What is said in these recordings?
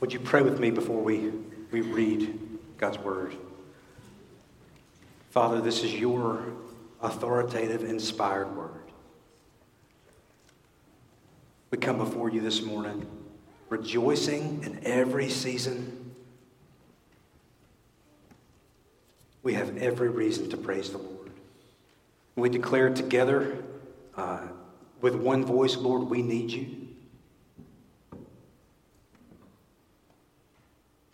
Would you pray with me before we, we read God's word? Father, this is your authoritative, inspired word. We come before you this morning rejoicing in every season. We have every reason to praise the Lord. We declare together uh, with one voice, Lord, we need you.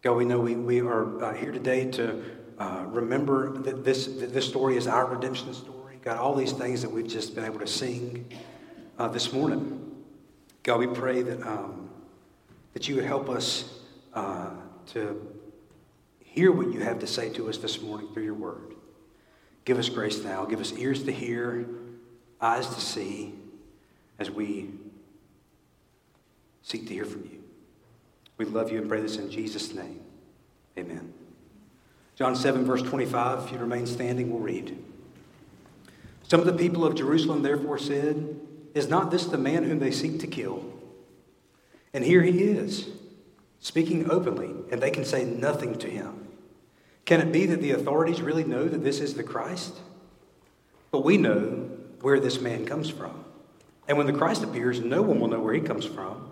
God, we know we, we are uh, here today to uh, remember that this, that this story is our redemption story. God, all these things that we've just been able to sing uh, this morning. God, we pray that, um, that you would help us uh, to hear what you have to say to us this morning through your word. Give us grace now. Give us ears to hear, eyes to see as we seek to hear from you. We love you and pray this in Jesus' name. Amen. John 7, verse 25. If you remain standing, we'll read. Some of the people of Jerusalem therefore said, Is not this the man whom they seek to kill? And here he is, speaking openly, and they can say nothing to him. Can it be that the authorities really know that this is the Christ? But we know where this man comes from. And when the Christ appears, no one will know where he comes from.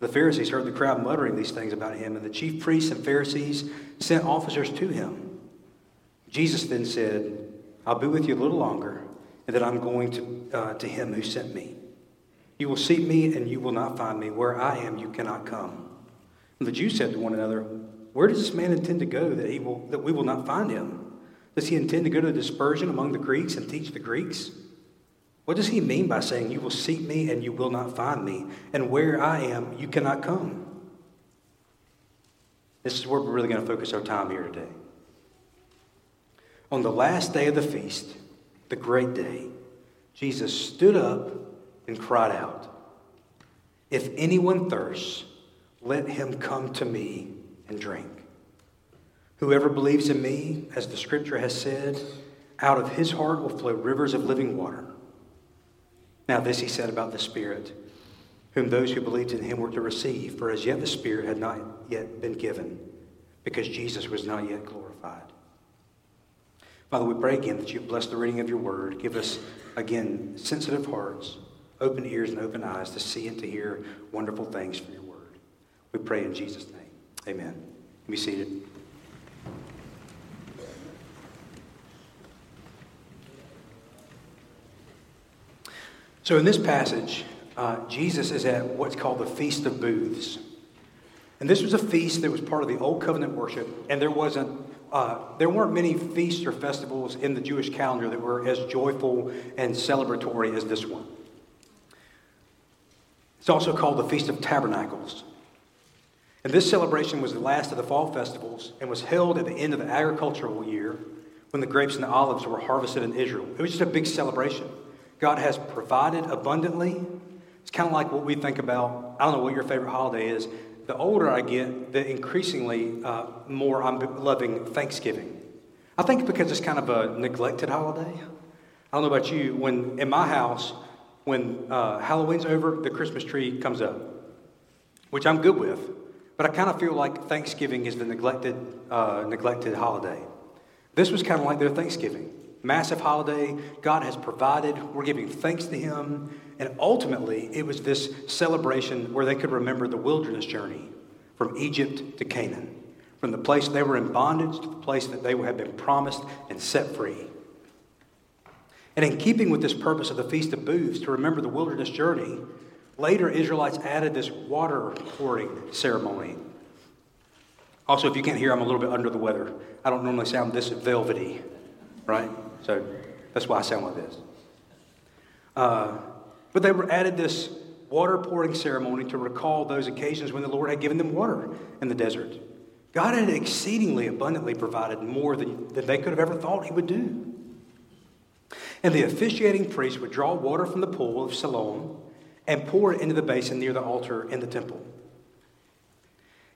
The Pharisees heard the crowd muttering these things about him, and the chief priests and Pharisees sent officers to him. Jesus then said, I'll be with you a little longer, and then I'm going to, uh, to him who sent me. You will seek me, and you will not find me. Where I am, you cannot come. And the Jews said to one another, Where does this man intend to go that, he will, that we will not find him? Does he intend to go to dispersion among the Greeks and teach the Greeks? What does he mean by saying, You will seek me and you will not find me, and where I am, you cannot come? This is where we're really going to focus our time here today. On the last day of the feast, the great day, Jesus stood up and cried out, If anyone thirsts, let him come to me and drink. Whoever believes in me, as the scripture has said, out of his heart will flow rivers of living water. Now, this he said about the Spirit, whom those who believed in him were to receive, for as yet the Spirit had not yet been given, because Jesus was not yet glorified. Father, we pray again that you bless the reading of your word. Give us, again, sensitive hearts, open ears, and open eyes to see and to hear wonderful things from your word. We pray in Jesus' name. Amen. Be seated. So, in this passage, uh, Jesus is at what's called the Feast of Booths. And this was a feast that was part of the Old Covenant worship, and there wasn't. Uh, there weren't many feasts or festivals in the Jewish calendar that were as joyful and celebratory as this one. It's also called the Feast of Tabernacles. And this celebration was the last of the fall festivals and was held at the end of the agricultural year when the grapes and the olives were harvested in Israel. It was just a big celebration. God has provided abundantly. It's kind of like what we think about. I don't know what your favorite holiday is. The older I get, the increasingly uh, more I'm loving Thanksgiving. I think because it's kind of a neglected holiday. I don't know about you. When in my house, when uh, Halloween's over, the Christmas tree comes up, which I'm good with. But I kind of feel like Thanksgiving is the neglected, uh, neglected holiday. This was kind of like their Thanksgiving massive holiday. God has provided. We're giving thanks to Him. And ultimately, it was this celebration where they could remember the wilderness journey from Egypt to Canaan, from the place they were in bondage to the place that they had been promised and set free. And in keeping with this purpose of the Feast of Booths, to remember the wilderness journey, later Israelites added this water pouring ceremony. Also, if you can't hear, I'm a little bit under the weather. I don't normally sound this velvety, right? So that's why I sound like this. Uh, but they were added this water pouring ceremony to recall those occasions when the Lord had given them water in the desert. God had exceedingly abundantly provided more than, than they could have ever thought He would do. And the officiating priest would draw water from the pool of Siloam and pour it into the basin near the altar in the temple.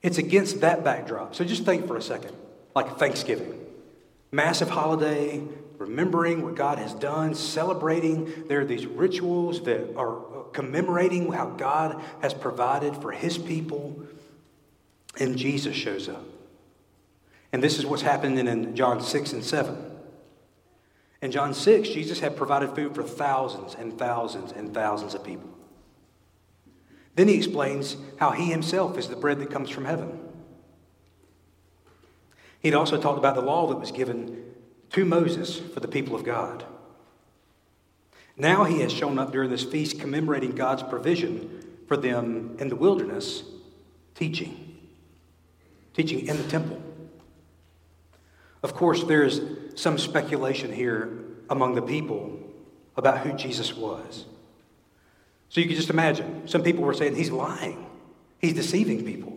It's against that backdrop. So just think for a second like Thanksgiving. Massive holiday, remembering what God has done, celebrating. There are these rituals that are commemorating how God has provided for his people. And Jesus shows up. And this is what's happening in John 6 and 7. In John 6, Jesus had provided food for thousands and thousands and thousands of people. Then he explains how he himself is the bread that comes from heaven. He'd also talked about the law that was given to Moses for the people of God. Now he has shown up during this feast commemorating God's provision for them in the wilderness, teaching. Teaching in the temple. Of course, there's some speculation here among the people about who Jesus was. So you can just imagine. Some people were saying he's lying, he's deceiving people.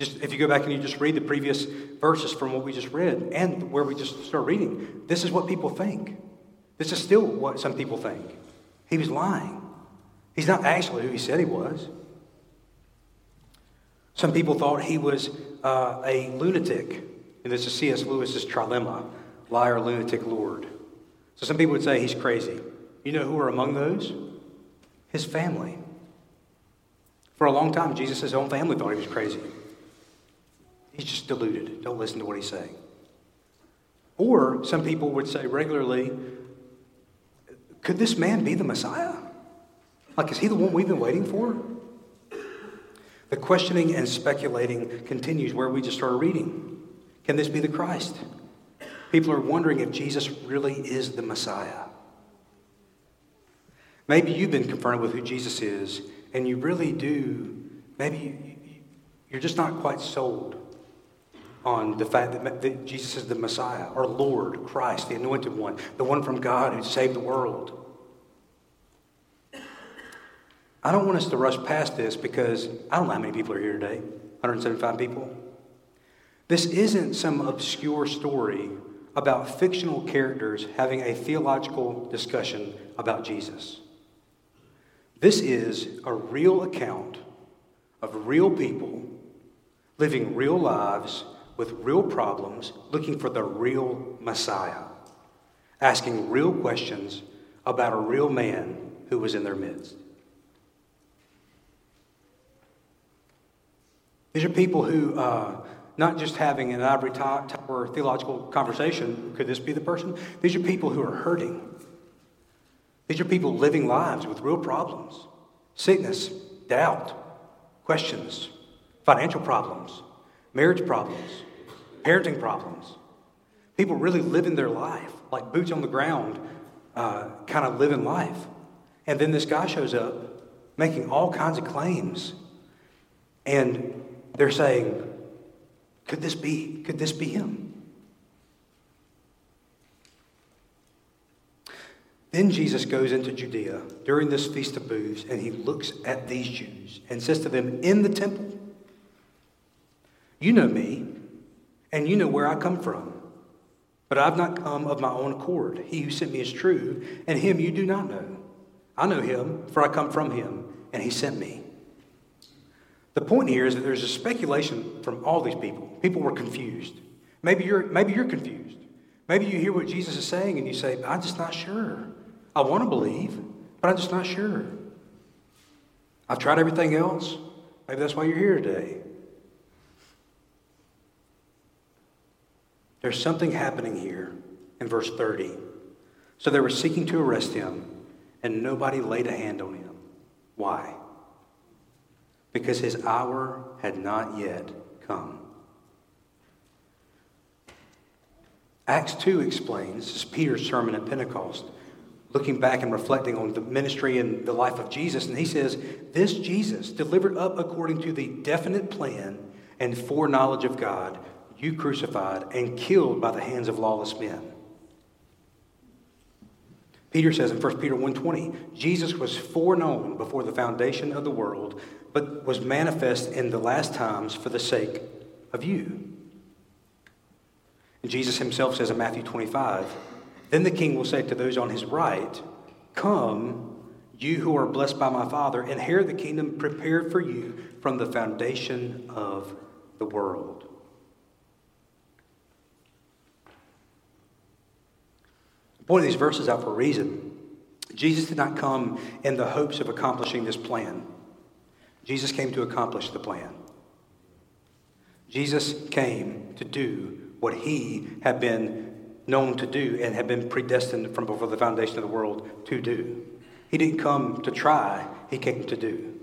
Just if you go back and you just read the previous verses from what we just read and where we just start reading, this is what people think. This is still what some people think. He was lying. He's not actually who he said he was. Some people thought he was uh, a lunatic. And this is C.S. Lewis's trilemma liar, lunatic, Lord. So some people would say he's crazy. You know who are among those? His family. For a long time, Jesus' own family thought he was crazy. He's just deluded. Don't listen to what he's saying. Or some people would say regularly, could this man be the Messiah? Like, is he the one we've been waiting for? The questioning and speculating continues where we just started reading. Can this be the Christ? People are wondering if Jesus really is the Messiah. Maybe you've been confronted with who Jesus is, and you really do, maybe you're just not quite sold on the fact that, that Jesus is the Messiah, our Lord, Christ, the anointed one, the one from God who saved the world. I don't want us to rush past this because I don't know how many people are here today 175 people. This isn't some obscure story about fictional characters having a theological discussion about Jesus. This is a real account of real people living real lives with real problems, looking for the real Messiah, asking real questions about a real man who was in their midst. These are people who, uh, not just having an ivory tower theological conversation, could this be the person? These are people who are hurting. These are people living lives with real problems sickness, doubt, questions, financial problems, marriage problems, parenting problems. People really living their life, like boots on the ground, uh, kind of living life. And then this guy shows up making all kinds of claims. And they're saying, could this be, could this be him? Then Jesus goes into Judea during this Feast of Booths, and he looks at these Jews and says to them in the temple, You know me, and you know where I come from. But I've not come of my own accord. He who sent me is true, and him you do not know. I know him, for I come from him, and he sent me. The point here is that there's a speculation from all these people. People were confused. Maybe you're, maybe you're confused. Maybe you hear what Jesus is saying and you say, I'm just not sure. I want to believe, but I'm just not sure. I've tried everything else. Maybe that's why you're here today. There's something happening here in verse 30. So they were seeking to arrest him, and nobody laid a hand on him. Why? Because his hour had not yet come. Acts 2 explains, this is Peter's sermon at Pentecost, looking back and reflecting on the ministry and the life of Jesus. And he says, This Jesus, delivered up according to the definite plan and foreknowledge of God, you crucified and killed by the hands of lawless men. Peter says in 1 Peter 1:20, Jesus was foreknown before the foundation of the world, but was manifest in the last times for the sake of you. And Jesus himself says in Matthew 25, Then the king will say to those on his right, Come, you who are blessed by my Father, inherit the kingdom prepared for you from the foundation of the world. I point these verses out for a reason. Jesus did not come in the hopes of accomplishing this plan. Jesus came to accomplish the plan. Jesus came to do what he had been known to do and had been predestined from before the foundation of the world to do. He didn't come to try, he came to do.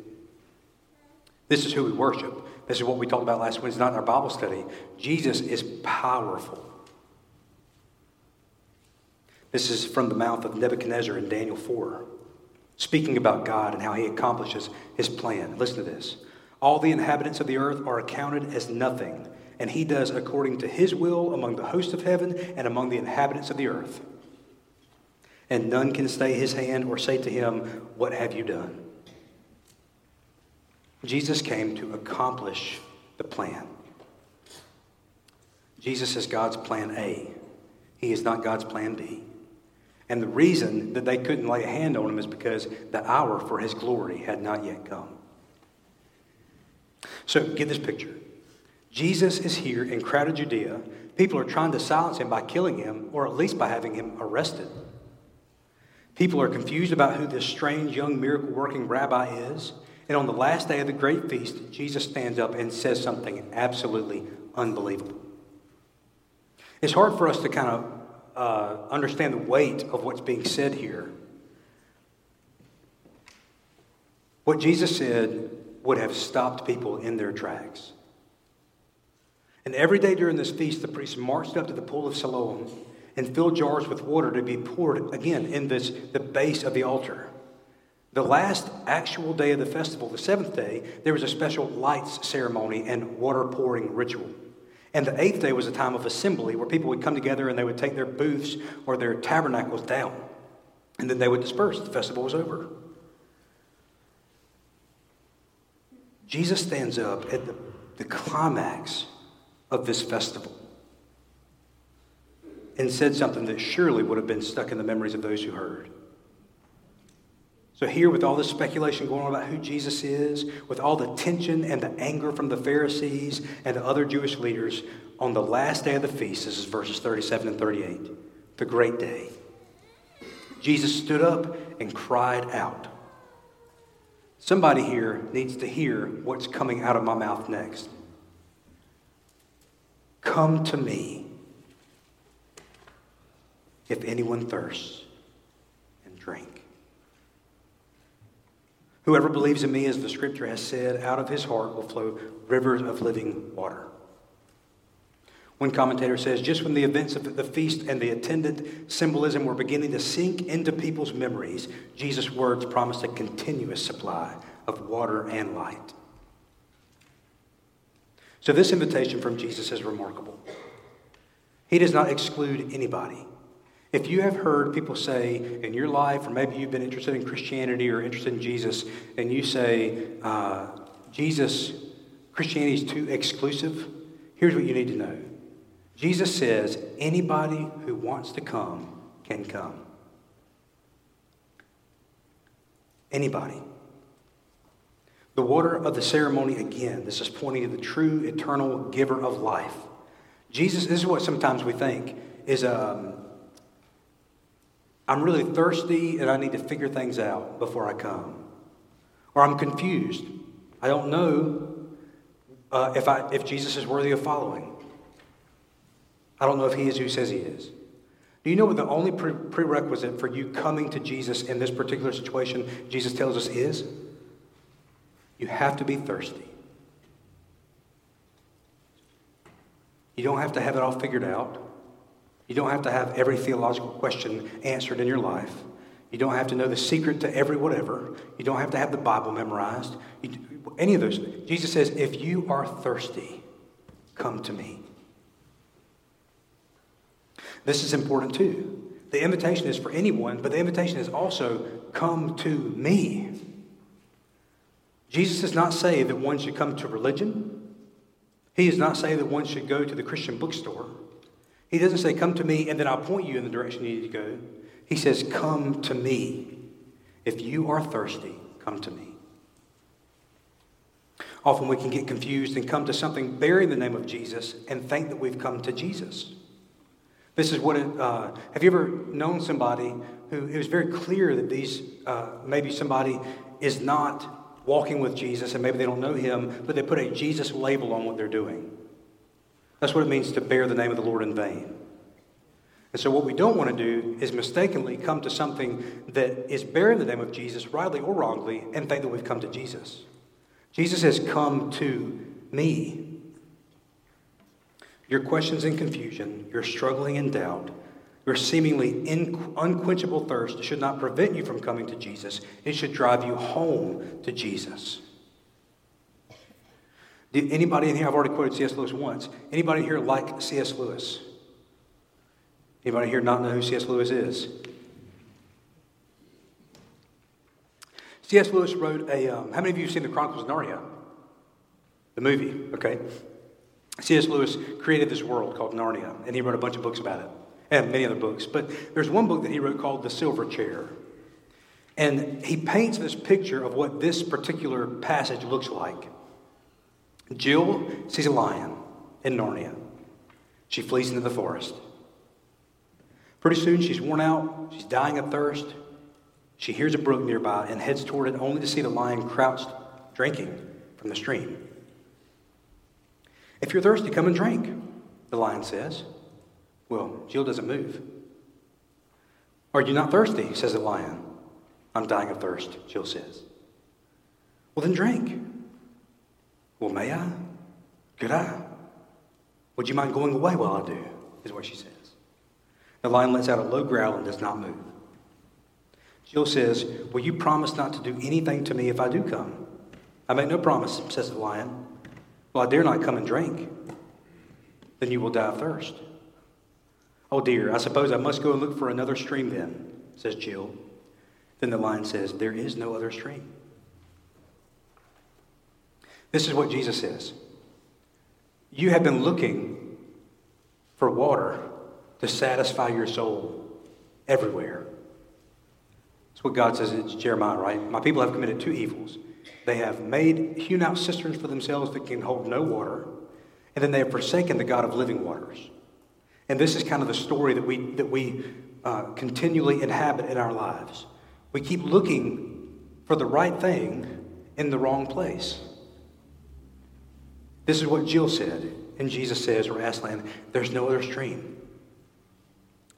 This is who we worship. This is what we talked about last Wednesday night in our Bible study. Jesus is powerful. This is from the mouth of Nebuchadnezzar in Daniel 4, speaking about God and how he accomplishes his plan. Listen to this. All the inhabitants of the earth are accounted as nothing, and he does according to his will among the host of heaven and among the inhabitants of the earth. And none can stay his hand or say to him, What have you done? Jesus came to accomplish the plan. Jesus is God's plan A. He is not God's plan B. And the reason that they couldn't lay a hand on him is because the hour for his glory had not yet come. So get this picture. Jesus is here in crowded Judea. People are trying to silence him by killing him, or at least by having him arrested. People are confused about who this strange young miracle working rabbi is. And on the last day of the great feast, Jesus stands up and says something absolutely unbelievable. It's hard for us to kind of uh, understand the weight of what's being said here. What Jesus said would have stopped people in their tracks. And every day during this feast, the priests marched up to the pool of Siloam and filled jars with water to be poured again in this, the base of the altar. The last actual day of the festival, the seventh day, there was a special lights ceremony and water pouring ritual. And the eighth day was a time of assembly where people would come together and they would take their booths or their tabernacles down. And then they would disperse. The festival was over. Jesus stands up at the, the climax of this festival and said something that surely would have been stuck in the memories of those who heard. So, here, with all this speculation going on about who Jesus is, with all the tension and the anger from the Pharisees and the other Jewish leaders, on the last day of the feast, this is verses 37 and 38, the great day, Jesus stood up and cried out. Somebody here needs to hear what's coming out of my mouth next. Come to me if anyone thirsts and drink. Whoever believes in me, as the scripture has said, out of his heart will flow rivers of living water. One commentator says just when the events of the feast and the attendant symbolism were beginning to sink into people's memories, Jesus' words promised a continuous supply of water and light. So, this invitation from Jesus is remarkable. He does not exclude anybody. If you have heard people say in your life, or maybe you've been interested in Christianity or interested in Jesus, and you say, uh, Jesus, Christianity is too exclusive, here's what you need to know Jesus says, anybody who wants to come can come. Anybody. The water of the ceremony, again, this is pointing to the true, eternal giver of life. Jesus, this is what sometimes we think, is um, I'm really thirsty and I need to figure things out before I come. Or I'm confused. I don't know uh, if, I, if Jesus is worthy of following. I don't know if he is who says he is. Do you know what the only pre- prerequisite for you coming to Jesus in this particular situation, Jesus tells us, is? You have to be thirsty. You don't have to have it all figured out. You don't have to have every theological question answered in your life. You don't have to know the secret to every whatever. You don't have to have the Bible memorized. You, any of those. Jesus says, if you are thirsty, come to me. This is important too. The invitation is for anyone, but the invitation is also come to me. Jesus does not say that one should come to religion. He does not say that one should go to the Christian bookstore. He doesn't say, Come to me and then I'll point you in the direction you need to go. He says, Come to me. If you are thirsty, come to me. Often we can get confused and come to something bearing the name of Jesus and think that we've come to Jesus. This is what it, uh, have you ever known somebody who it was very clear that these, uh, maybe somebody is not walking with Jesus and maybe they don't know him, but they put a Jesus label on what they're doing. That's what it means to bear the name of the Lord in vain. And so, what we don't want to do is mistakenly come to something that is bearing the name of Jesus, rightly or wrongly, and think that we've come to Jesus. Jesus has come to me. Your questions and confusion, your struggling and doubt, your seemingly unquenchable thirst should not prevent you from coming to Jesus. It should drive you home to Jesus. Did anybody in here, I've already quoted C.S. Lewis once. Anybody here like C.S. Lewis? Anybody here not know who C.S. Lewis is? C.S. Lewis wrote a. Um, how many of you have seen the Chronicles of Narnia? The movie, okay? C.S. Lewis created this world called Narnia, and he wrote a bunch of books about it, and many other books. But there's one book that he wrote called The Silver Chair. And he paints this picture of what this particular passage looks like. Jill sees a lion in Narnia. She flees into the forest. Pretty soon she's worn out, she's dying of thirst. She hears a brook nearby and heads toward it only to see the lion crouched drinking from the stream. If you're thirsty, come and drink, the lion says. Well, Jill doesn't move. Are you not thirsty? says the lion. I'm dying of thirst, Jill says. Well, then drink. Well, may I? Could I? Would you mind going away while I do? Is what she says. The lion lets out a low growl and does not move. Jill says, Will you promise not to do anything to me if I do come? I make no promise, says the lion. Well, I dare not come and drink. Then you will die of thirst. Oh dear, I suppose I must go and look for another stream then, says Jill. Then the lion says, There is no other stream. This is what Jesus says You have been looking for water to satisfy your soul everywhere. That's what God says in Jeremiah, right? My people have committed two evils. They have made, hewn out cisterns for themselves that can hold no water, and then they have forsaken the God of living waters. And this is kind of the story that we, that we uh, continually inhabit in our lives. We keep looking for the right thing in the wrong place. This is what Jill said. And Jesus says, or Aslan, there's no other stream.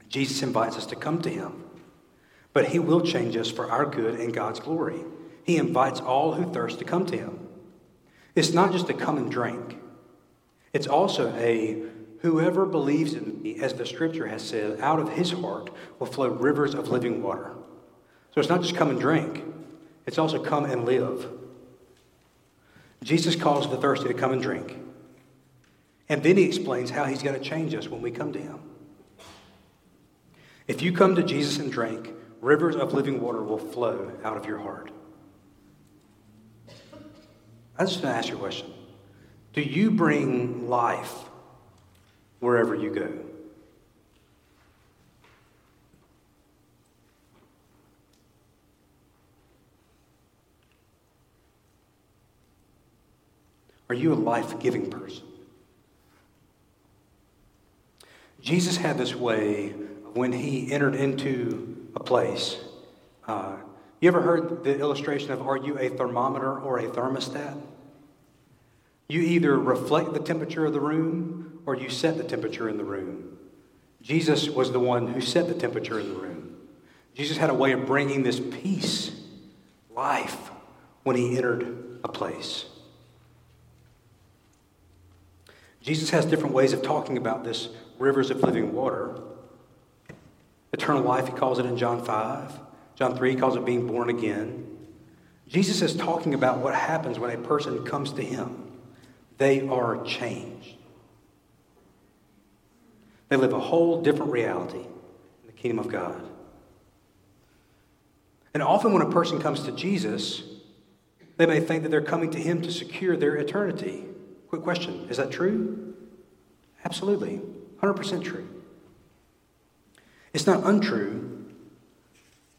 Jesus invites us to come to him. But he will change us for our good and God's glory. He invites all who thirst to come to him. It's not just to come and drink, it's also a whoever believes in me, as the scripture has said, out of his heart will flow rivers of living water. So it's not just come and drink, it's also come and live. Jesus calls the thirsty to come and drink. And then he explains how he's going to change us when we come to him. If you come to Jesus and drink, rivers of living water will flow out of your heart. I just want to ask you a question. Do you bring life wherever you go? Are you a life giving person? Jesus had this way when he entered into a place. Uh, you ever heard the illustration of are you a thermometer or a thermostat? You either reflect the temperature of the room or you set the temperature in the room. Jesus was the one who set the temperature in the room. Jesus had a way of bringing this peace, life, when he entered a place. Jesus has different ways of talking about this rivers of living water. Eternal life, he calls it in John 5. John 3 calls it being born again. Jesus is talking about what happens when a person comes to him. They are changed. They live a whole different reality in the kingdom of God. And often when a person comes to Jesus, they may think that they're coming to him to secure their eternity Quick question Is that true? Absolutely. 100% true. It's not untrue,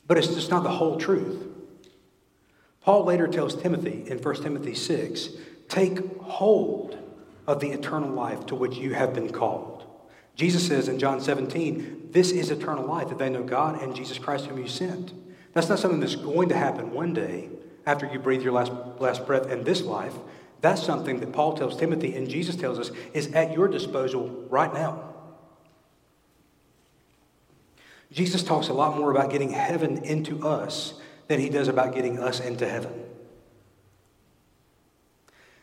but it's just not the whole truth. Paul later tells Timothy in 1 Timothy 6 take hold of the eternal life to which you have been called. Jesus says in John 17, This is eternal life, that they know God and Jesus Christ whom you sent. That's not something that's going to happen one day after you breathe your last, last breath in this life. That's something that Paul tells Timothy and Jesus tells us is at your disposal right now. Jesus talks a lot more about getting heaven into us than he does about getting us into heaven.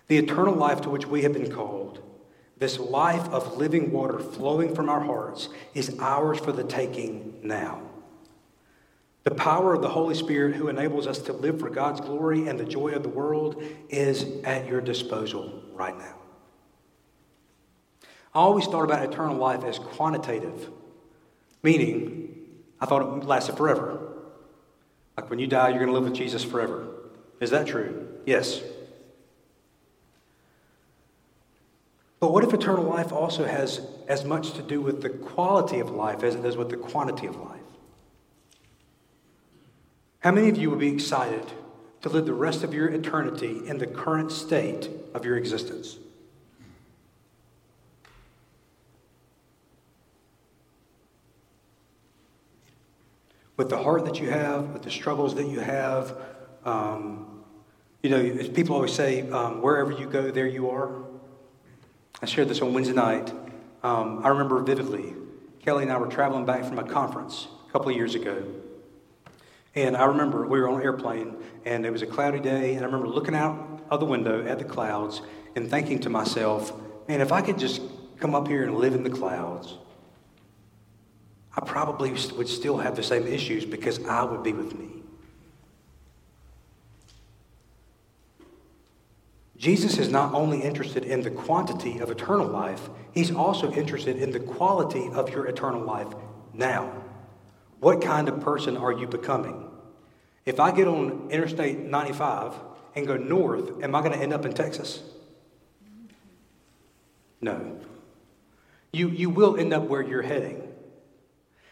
The eternal life to which we have been called, this life of living water flowing from our hearts, is ours for the taking now. The power of the Holy Spirit, who enables us to live for God's glory and the joy of the world, is at your disposal right now. I always thought about eternal life as quantitative, meaning I thought it lasted forever. Like when you die, you're going to live with Jesus forever. Is that true? Yes. But what if eternal life also has as much to do with the quality of life as it does with the quantity of life? How many of you would be excited to live the rest of your eternity in the current state of your existence? With the heart that you have, with the struggles that you have, um, you know, people always say, um, wherever you go, there you are. I shared this on Wednesday night. Um, I remember vividly, Kelly and I were traveling back from a conference a couple of years ago. And I remember we were on an airplane and it was a cloudy day, and I remember looking out of the window at the clouds and thinking to myself, man, if I could just come up here and live in the clouds, I probably would still have the same issues because I would be with me. Jesus is not only interested in the quantity of eternal life, he's also interested in the quality of your eternal life now. What kind of person are you becoming? If I get on Interstate 95 and go north, am I going to end up in Texas? No. You, you will end up where you're heading.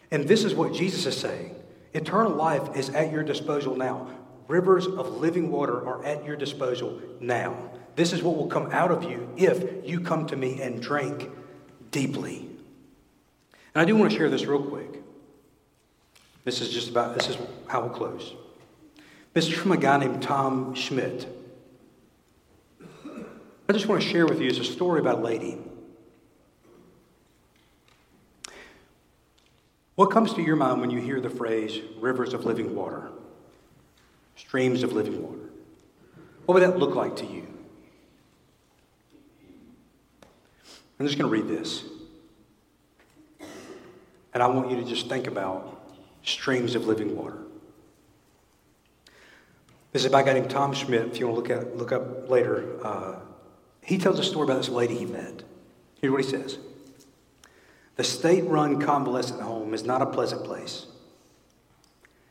And this is what Jesus is saying eternal life is at your disposal now. Rivers of living water are at your disposal now. This is what will come out of you if you come to me and drink deeply. And I do want to share this real quick. This is just about, this is how we'll close. This is from a guy named Tom Schmidt. I just want to share with you is a story about a lady. What comes to your mind when you hear the phrase rivers of living water, streams of living water? What would that look like to you? I'm just going to read this. And I want you to just think about streams of living water. This is by a guy named Tom Schmidt. If you want to look, at, look up later, uh, he tells a story about this lady he met. Here's what he says The state run convalescent home is not a pleasant place.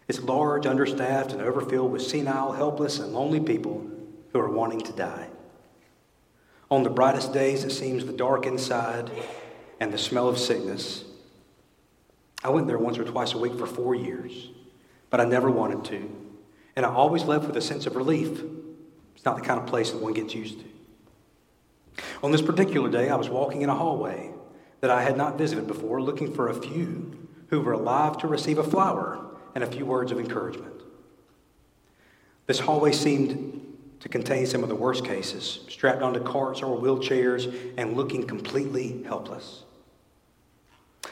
It's large, understaffed, and overfilled with senile, helpless, and lonely people who are wanting to die. On the brightest days, it seems the dark inside and the smell of sickness I went there once or twice a week for four years, but I never wanted to. And I always left with a sense of relief. It's not the kind of place that one gets used to. On this particular day, I was walking in a hallway that I had not visited before, looking for a few who were alive to receive a flower and a few words of encouragement. This hallway seemed to contain some of the worst cases, strapped onto carts or wheelchairs and looking completely helpless.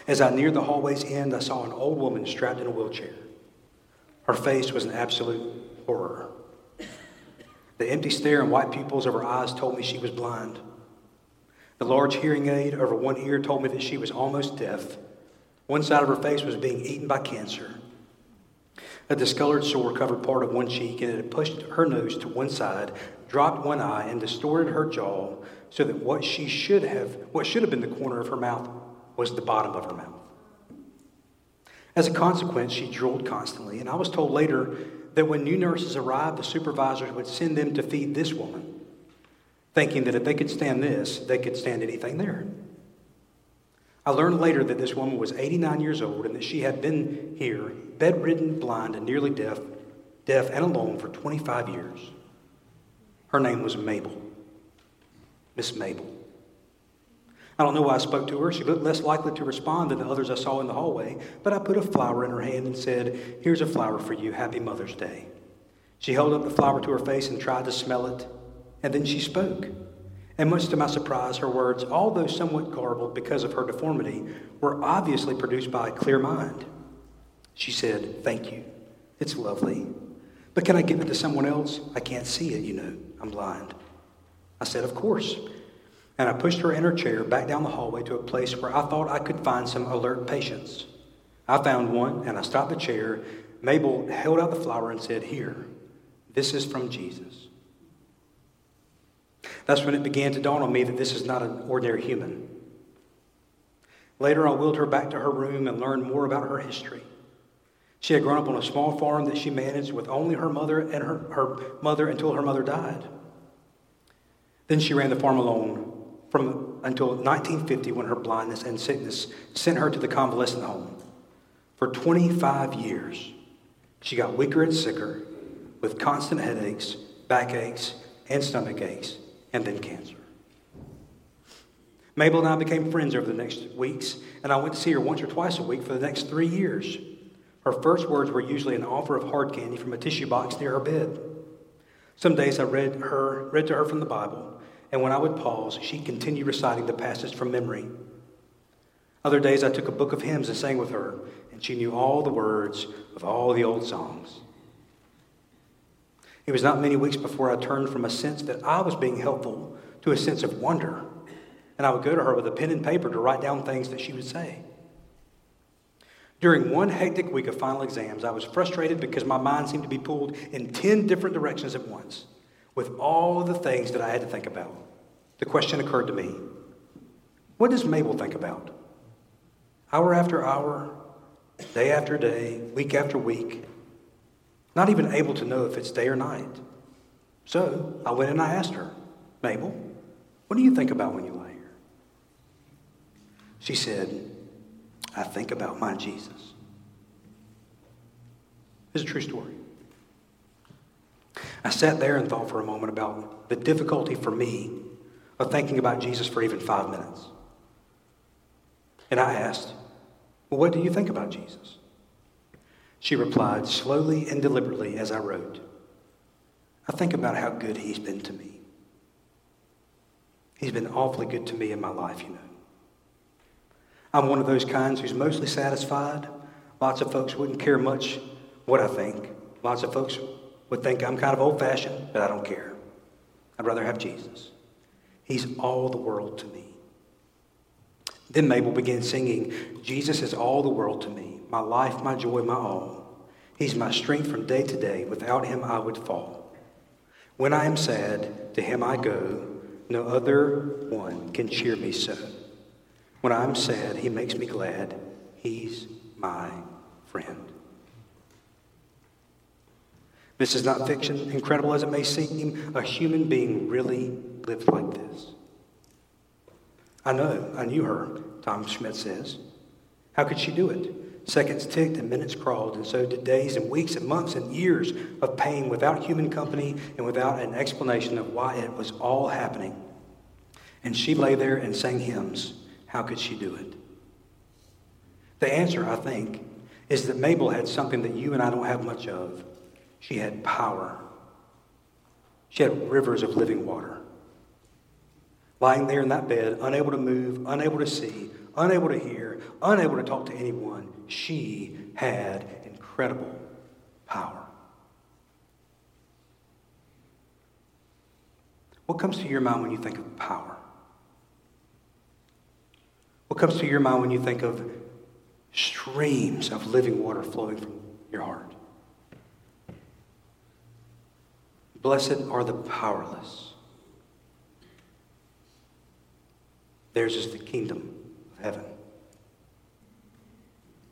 As I neared the hallway's end, I saw an old woman strapped in a wheelchair. Her face was an absolute horror. The empty stare and white pupils of her eyes told me she was blind. The large hearing aid over one ear told me that she was almost deaf. One side of her face was being eaten by cancer. A discolored sore covered part of one cheek, and it had pushed her nose to one side, dropped one eye, and distorted her jaw so that what she should have, what should have been the corner of her mouth, was the bottom of her mouth. As a consequence, she drooled constantly, and I was told later that when new nurses arrived, the supervisors would send them to feed this woman. thinking that if they could stand this, they could stand anything there. I learned later that this woman was 89 years old and that she had been here, bedridden, blind, and nearly deaf, deaf and alone for 25 years. Her name was Mabel. Miss Mabel. I don't know why I spoke to her. She looked less likely to respond than the others I saw in the hallway, but I put a flower in her hand and said, Here's a flower for you. Happy Mother's Day. She held up the flower to her face and tried to smell it, and then she spoke. And much to my surprise, her words, although somewhat garbled because of her deformity, were obviously produced by a clear mind. She said, Thank you. It's lovely. But can I give it to someone else? I can't see it, you know. I'm blind. I said, Of course and I pushed her in her chair back down the hallway to a place where I thought I could find some alert patients. I found one and I stopped the chair. Mabel held out the flower and said, Here, this is from Jesus. That's when it began to dawn on me that this is not an ordinary human. Later, I wheeled her back to her room and learned more about her history. She had grown up on a small farm that she managed with only her mother and her, her mother until her mother died. Then she ran the farm alone from until 1950 when her blindness and sickness sent her to the convalescent home. For 25 years, she got weaker and sicker with constant headaches, backaches, and stomach aches, and then cancer. Mabel and I became friends over the next weeks, and I went to see her once or twice a week for the next three years. Her first words were usually an offer of hard candy from a tissue box near her bed. Some days I read her read to her from the Bible, and when I would pause, she'd continue reciting the passage from memory. Other days, I took a book of hymns and sang with her, and she knew all the words of all the old songs. It was not many weeks before I turned from a sense that I was being helpful to a sense of wonder, and I would go to her with a pen and paper to write down things that she would say. During one hectic week of final exams, I was frustrated because my mind seemed to be pulled in 10 different directions at once with all the things that I had to think about, the question occurred to me what does Mabel think about? Hour after hour, day after day, week after week, not even able to know if it's day or night. So I went and I asked her, Mabel, what do you think about when you lie here? She said, I think about my Jesus. It's a true story. I sat there and thought for a moment about the difficulty for me of thinking about Jesus for even five minutes. And I asked, Well, what do you think about Jesus? She replied slowly and deliberately as I wrote, I think about how good he's been to me. He's been awfully good to me in my life, you know. I'm one of those kinds who's mostly satisfied. Lots of folks wouldn't care much what I think. Lots of folks would think I'm kind of old fashioned, but I don't care. I'd rather have Jesus. He's all the world to me. Then Mabel began singing, Jesus is all the world to me, my life, my joy, my all. He's my strength from day to day. Without him, I would fall. When I am sad, to him I go. No other one can cheer me so. When I'm sad, he makes me glad. He's my friend. This is not fiction, incredible as it may seem. A human being really lived like this. I know, I knew her, Tom Schmidt says. How could she do it? Seconds ticked and minutes crawled, and so did days and weeks and months and years of pain without human company and without an explanation of why it was all happening. And she lay there and sang hymns. How could she do it? The answer, I think, is that Mabel had something that you and I don't have much of she had power. She had rivers of living water. Lying there in that bed, unable to move, unable to see, unable to hear, unable to talk to anyone, she had incredible power. What comes to your mind when you think of power? What comes to your mind when you think of streams of living water flowing from your heart? Blessed are the powerless. Theirs is the kingdom of heaven.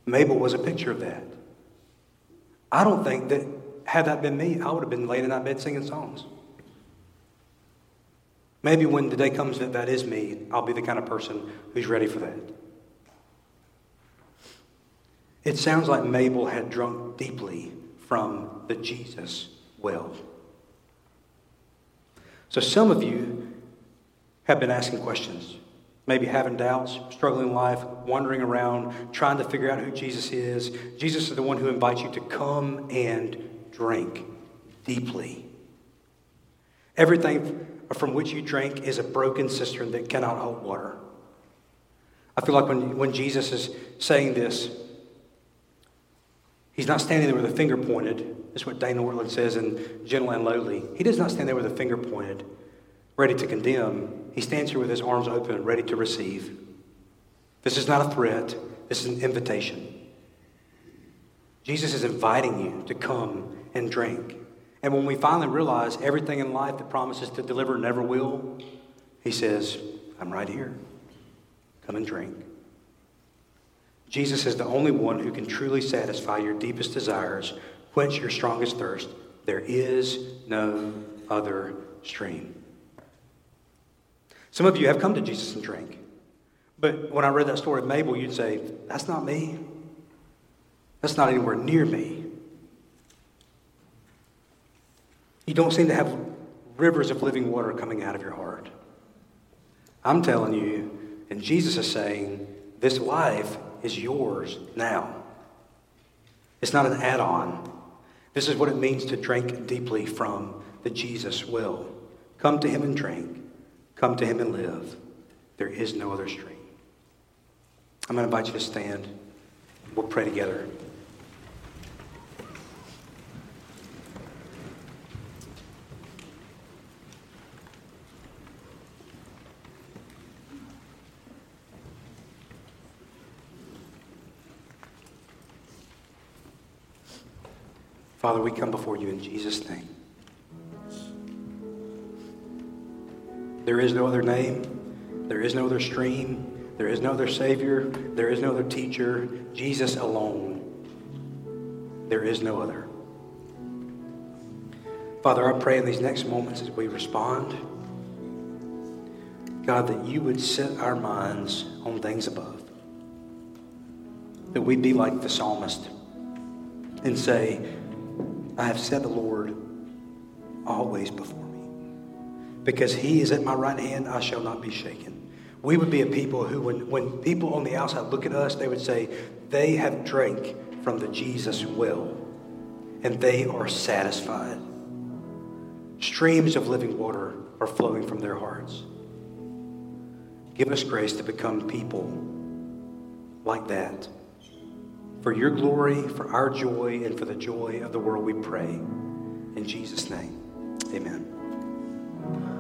Mabel was a picture of that. I don't think that, had that been me, I would have been laying in that bed singing songs. Maybe when the day comes that that is me, I'll be the kind of person who's ready for that. It sounds like Mabel had drunk deeply from the Jesus well. So some of you have been asking questions, maybe having doubts, struggling in life, wandering around, trying to figure out who Jesus is. Jesus is the one who invites you to come and drink deeply. Everything from which you drink is a broken cistern that cannot hold water. I feel like when, when Jesus is saying this, he's not standing there with a finger pointed. That's what Dane Ortlund says in Gentle and Lowly. He does not stand there with a finger pointed, ready to condemn. He stands here with his arms open, ready to receive. This is not a threat, this is an invitation. Jesus is inviting you to come and drink. And when we finally realize everything in life that promises to deliver never will, he says, I'm right here. Come and drink. Jesus is the only one who can truly satisfy your deepest desires, quench your strongest thirst. There is no other stream. Some of you have come to Jesus and drank. But when I read that story of Mabel, you'd say, That's not me. That's not anywhere near me. You don't seem to have rivers of living water coming out of your heart. I'm telling you, and Jesus is saying, this life is yours now. It's not an add on. This is what it means to drink deeply from the Jesus will. Come to him and drink. Come to him and live. There is no other stream. I'm going to invite you to stand. We'll pray together. Father, we come before you in Jesus' name. There is no other name, there is no other stream, there is no other Savior, there is no other teacher, Jesus alone. There is no other. Father, I pray in these next moments as we respond, God, that you would set our minds on things above. That we'd be like the psalmist and say, I have set the Lord always before me. Because he is at my right hand, I shall not be shaken. We would be a people who, when, when people on the outside look at us, they would say, they have drank from the Jesus well, and they are satisfied. Streams of living water are flowing from their hearts. Give us grace to become people like that. For your glory, for our joy, and for the joy of the world, we pray. In Jesus' name, amen.